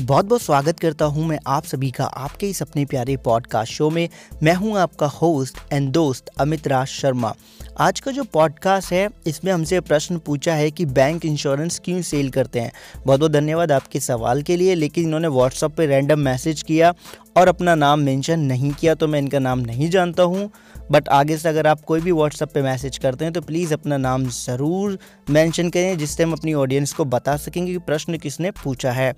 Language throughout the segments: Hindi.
बहुत बहुत स्वागत करता हूँ मैं आप सभी का आपके इस अपने प्यारे पॉडकास्ट शो में। मैं हूँ आपका होस्ट एंड दोस्त अमित राज शर्मा। आज का जो पॉडकास्ट है, इसमें हमसे प्रश्न पूछा है कि बैंक इंश्योरेंस क्यों सेल करते हैं। बहुत बहुत धन्यवाद आपके सवाल के लिए, लेकिन इन्होंने व्हाट्सअप पे रैंडम मैसेज किया और अपना नाम मेंशन नहीं किया तो मैं इनका नाम नहीं जानता हूँ। बट आगे से अगर आप कोई भी व्हाट्सअप पे मैसेज करते हैं तो प्लीज़ अपना नाम ज़रूर मेंशन करें, जिससे हम अपनी ऑडियंस को बता सकेंगे कि प्रश्न किसने पूछा है।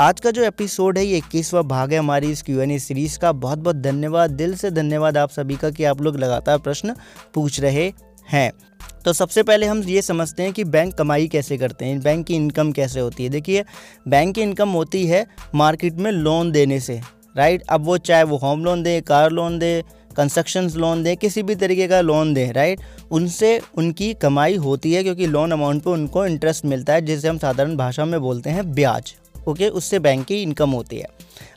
आज का जो एपिसोड है, ये इक्कीसवा भाग है हमारी इस क्यू एन ए सीरीज़ का। बहुत बहुत धन्यवाद, दिल से धन्यवाद आप सभी का कि आप लोग लगातार प्रश्न पूछ रहे हैं। तो सबसे पहले हम ये समझते हैं कि बैंक कमाई कैसे करते हैं बैंक की इनकम कैसे होती है। देखिए बैंक की इनकम होती है मार्केट में लोन देने से राइट अब वो चाहे वो होम लोन दे कार लोन दे कंस्ट्रक्शन लोन दें, किसी भी तरीके का लोन दें राइट उनसे उनकी कमाई होती है क्योंकि लोन अमाउंट पर उनको इंटरेस्ट मिलता है, जिसे हम साधारण भाषा में बोलते हैं ब्याज। ओके उससे बैंक की इनकम होती है।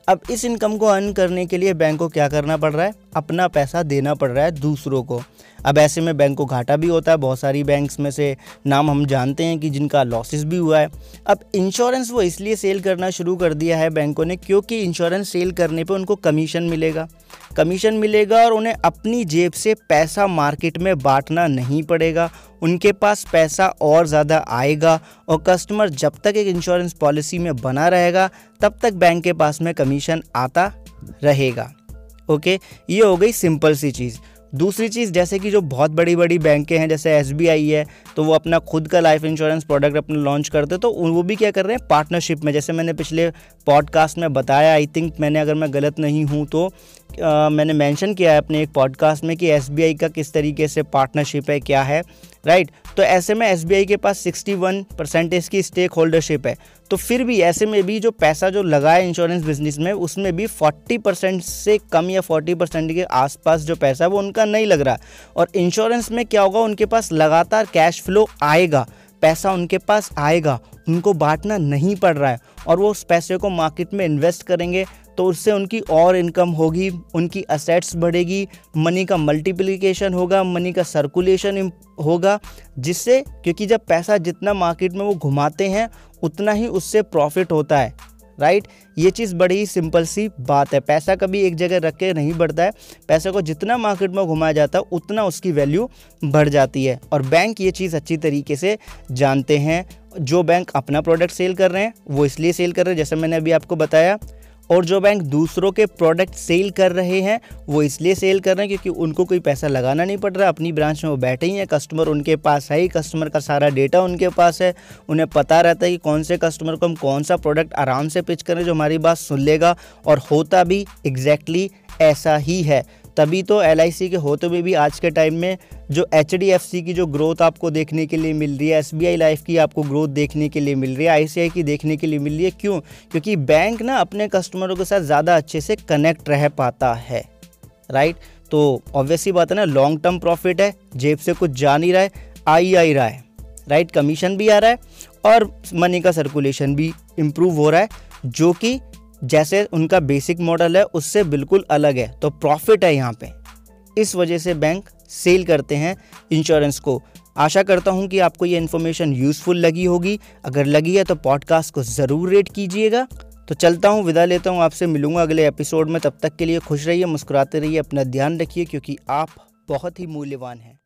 अब इस इनकम को अर्न करने के लिए बैंक को क्या करना पड़ रहा है? अपना पैसा देना पड़ रहा है दूसरों को। अब ऐसे में बैंक को घाटा भी होता है। बहुत सारी बैंक्स में से नाम हम जानते हैं कि जिनका लॉसेस भी हुआ है। अब इंश्योरेंस वो इसलिए सेल करना शुरू कर दिया है बैंकों ने क्योंकि इंश्योरेंस सेल करने पर उनको कमीशन मिलेगा। कमीशन मिलेगा और उन्हें अपनी जेब से पैसा मार्केट में बांटना नहीं पड़ेगा। उनके पास पैसा और ज़्यादा आएगा और कस्टमर जब तक एक इंश्योरेंस पॉलिसी में बना रहेगा तब तक बैंक के पास में कमीशन आता रहेगा। ओके? ये हो गई सिंपल सी चीज़। दूसरी चीज़, जैसे कि जो बहुत बड़ी बड़ी बैंकें हैं, जैसे एसबीआई है तो वो अपना खुद का लाइफ इंश्योरेंस प्रोडक्ट अपना लॉन्च करते तो वो भी क्या कर रहे हैं? पार्टनरशिप में, जैसे मैंने पिछले पॉडकास्ट में बताया आई थिंक मैंने अगर मैं गलत नहीं हूँ तो आ, मैंने मेंशन किया है अपने एक पॉडकास्ट में कि एसबीआई का किस तरीके से पार्टनरशिप है क्या है राइट? right? तो ऐसे में एसबीआई के पास 61 परसेंटेज की स्टेक होल्डरशिप है। तो फिर भी ऐसे में भी जो पैसा जो लगा है इंश्योरेंस बिज़नेस में उसमें भी 40 परसेंट से कम या 40 परसेंट के आसपास जो पैसा है वो उनका नहीं लग रहा। और इंश्योरेंस में क्या होगा उनके पास लगातार कैश फ्लो आएगा पैसा उनके पास आएगा उनको बांटना नहीं पड़ रहा है। और वो उस पैसे को मार्केट में इन्वेस्ट करेंगे तो उससे उनकी और इनकम होगी, उनकी असेट्स बढ़ेगी मनी का मल्टीप्लिकेशन होगा मनी का सर्कुलेशन होगा, जिससे क्योंकि जब पैसा जितना मार्केट में वो घुमाते हैं, उतना ही उससे प्रॉफिट होता है राइट ये चीज़ बड़ी ही सिंपल सी बात है। पैसा कभी एक जगह रख के नहीं बढ़ता है। पैसे को जितना मार्केट में घुमाया जाता है, उतना उसकी वैल्यू बढ़ जाती है। और बैंक ये चीज़ अच्छी तरीके से जानते हैं। जो बैंक अपना प्रोडक्ट सेल कर रहे हैं, वो इसलिए सेल कर रहे हैं। जैसे मैंने अभी आपको बताया और जो बैंक दूसरों के प्रोडक्ट सेल कर रहे हैं, वो इसलिए सेल कर रहे हैं क्योंकि उनको कोई पैसा लगाना नहीं पड़ रहा। अपनी ब्रांच में वो बैठे ही हैं कस्टमर उनके पास है ही कस्टमर का सारा डेटा उनके पास है। उन्हें पता रहता है कि कौन से कस्टमर को हम कौन सा प्रोडक्ट आराम से पिच करें जो हमारी बात सुन लेगा और होता भी एग्जैक्टली exactly ऐसा ही है। तभी तो एलआईसी के होते हुए भी आज के टाइम में जो एचडीएफसी की जो ग्रोथ आपको देखने के लिए मिल रही है एसबीआई लाइफ की आपको ग्रोथ देखने के लिए मिल रही है आई की देखने के लिए मिल रही है। क्यों? क्योंकि बैंक ना अपने कस्टमरों के साथ ज़्यादा अच्छे से कनेक्ट रह पाता है राइट तो ऑब्वियसली बात है ना लॉन्ग टर्म प्रॉफिट है, जेब से कुछ जा नहीं रहा है आ ही आ ही रहा है राइट कमीशन भी आ रहा है और मनी का सर्कुलेशन भी इम्प्रूव हो रहा है, जो कि जैसे उनका बेसिक मॉडल है, उससे बिल्कुल अलग है तो प्रॉफिट है यहाँ पे। इस वजह से बैंक सेल करते हैं इंश्योरेंस को। आशा करता हूँ कि आपको ये इन्फॉर्मेशन यूज़फुल लगी होगी। अगर लगी है तो पॉडकास्ट को ज़रूर रेट कीजिएगा। तो चलता हूँ, विदा लेता हूँ, आपसे मिलूँगा अगले एपिसोड में। तब तक के लिए खुश रहिए, मुस्कुराते रहिए, अपना ध्यान रखिए, क्योंकि आप बहुत ही मूल्यवान हैं।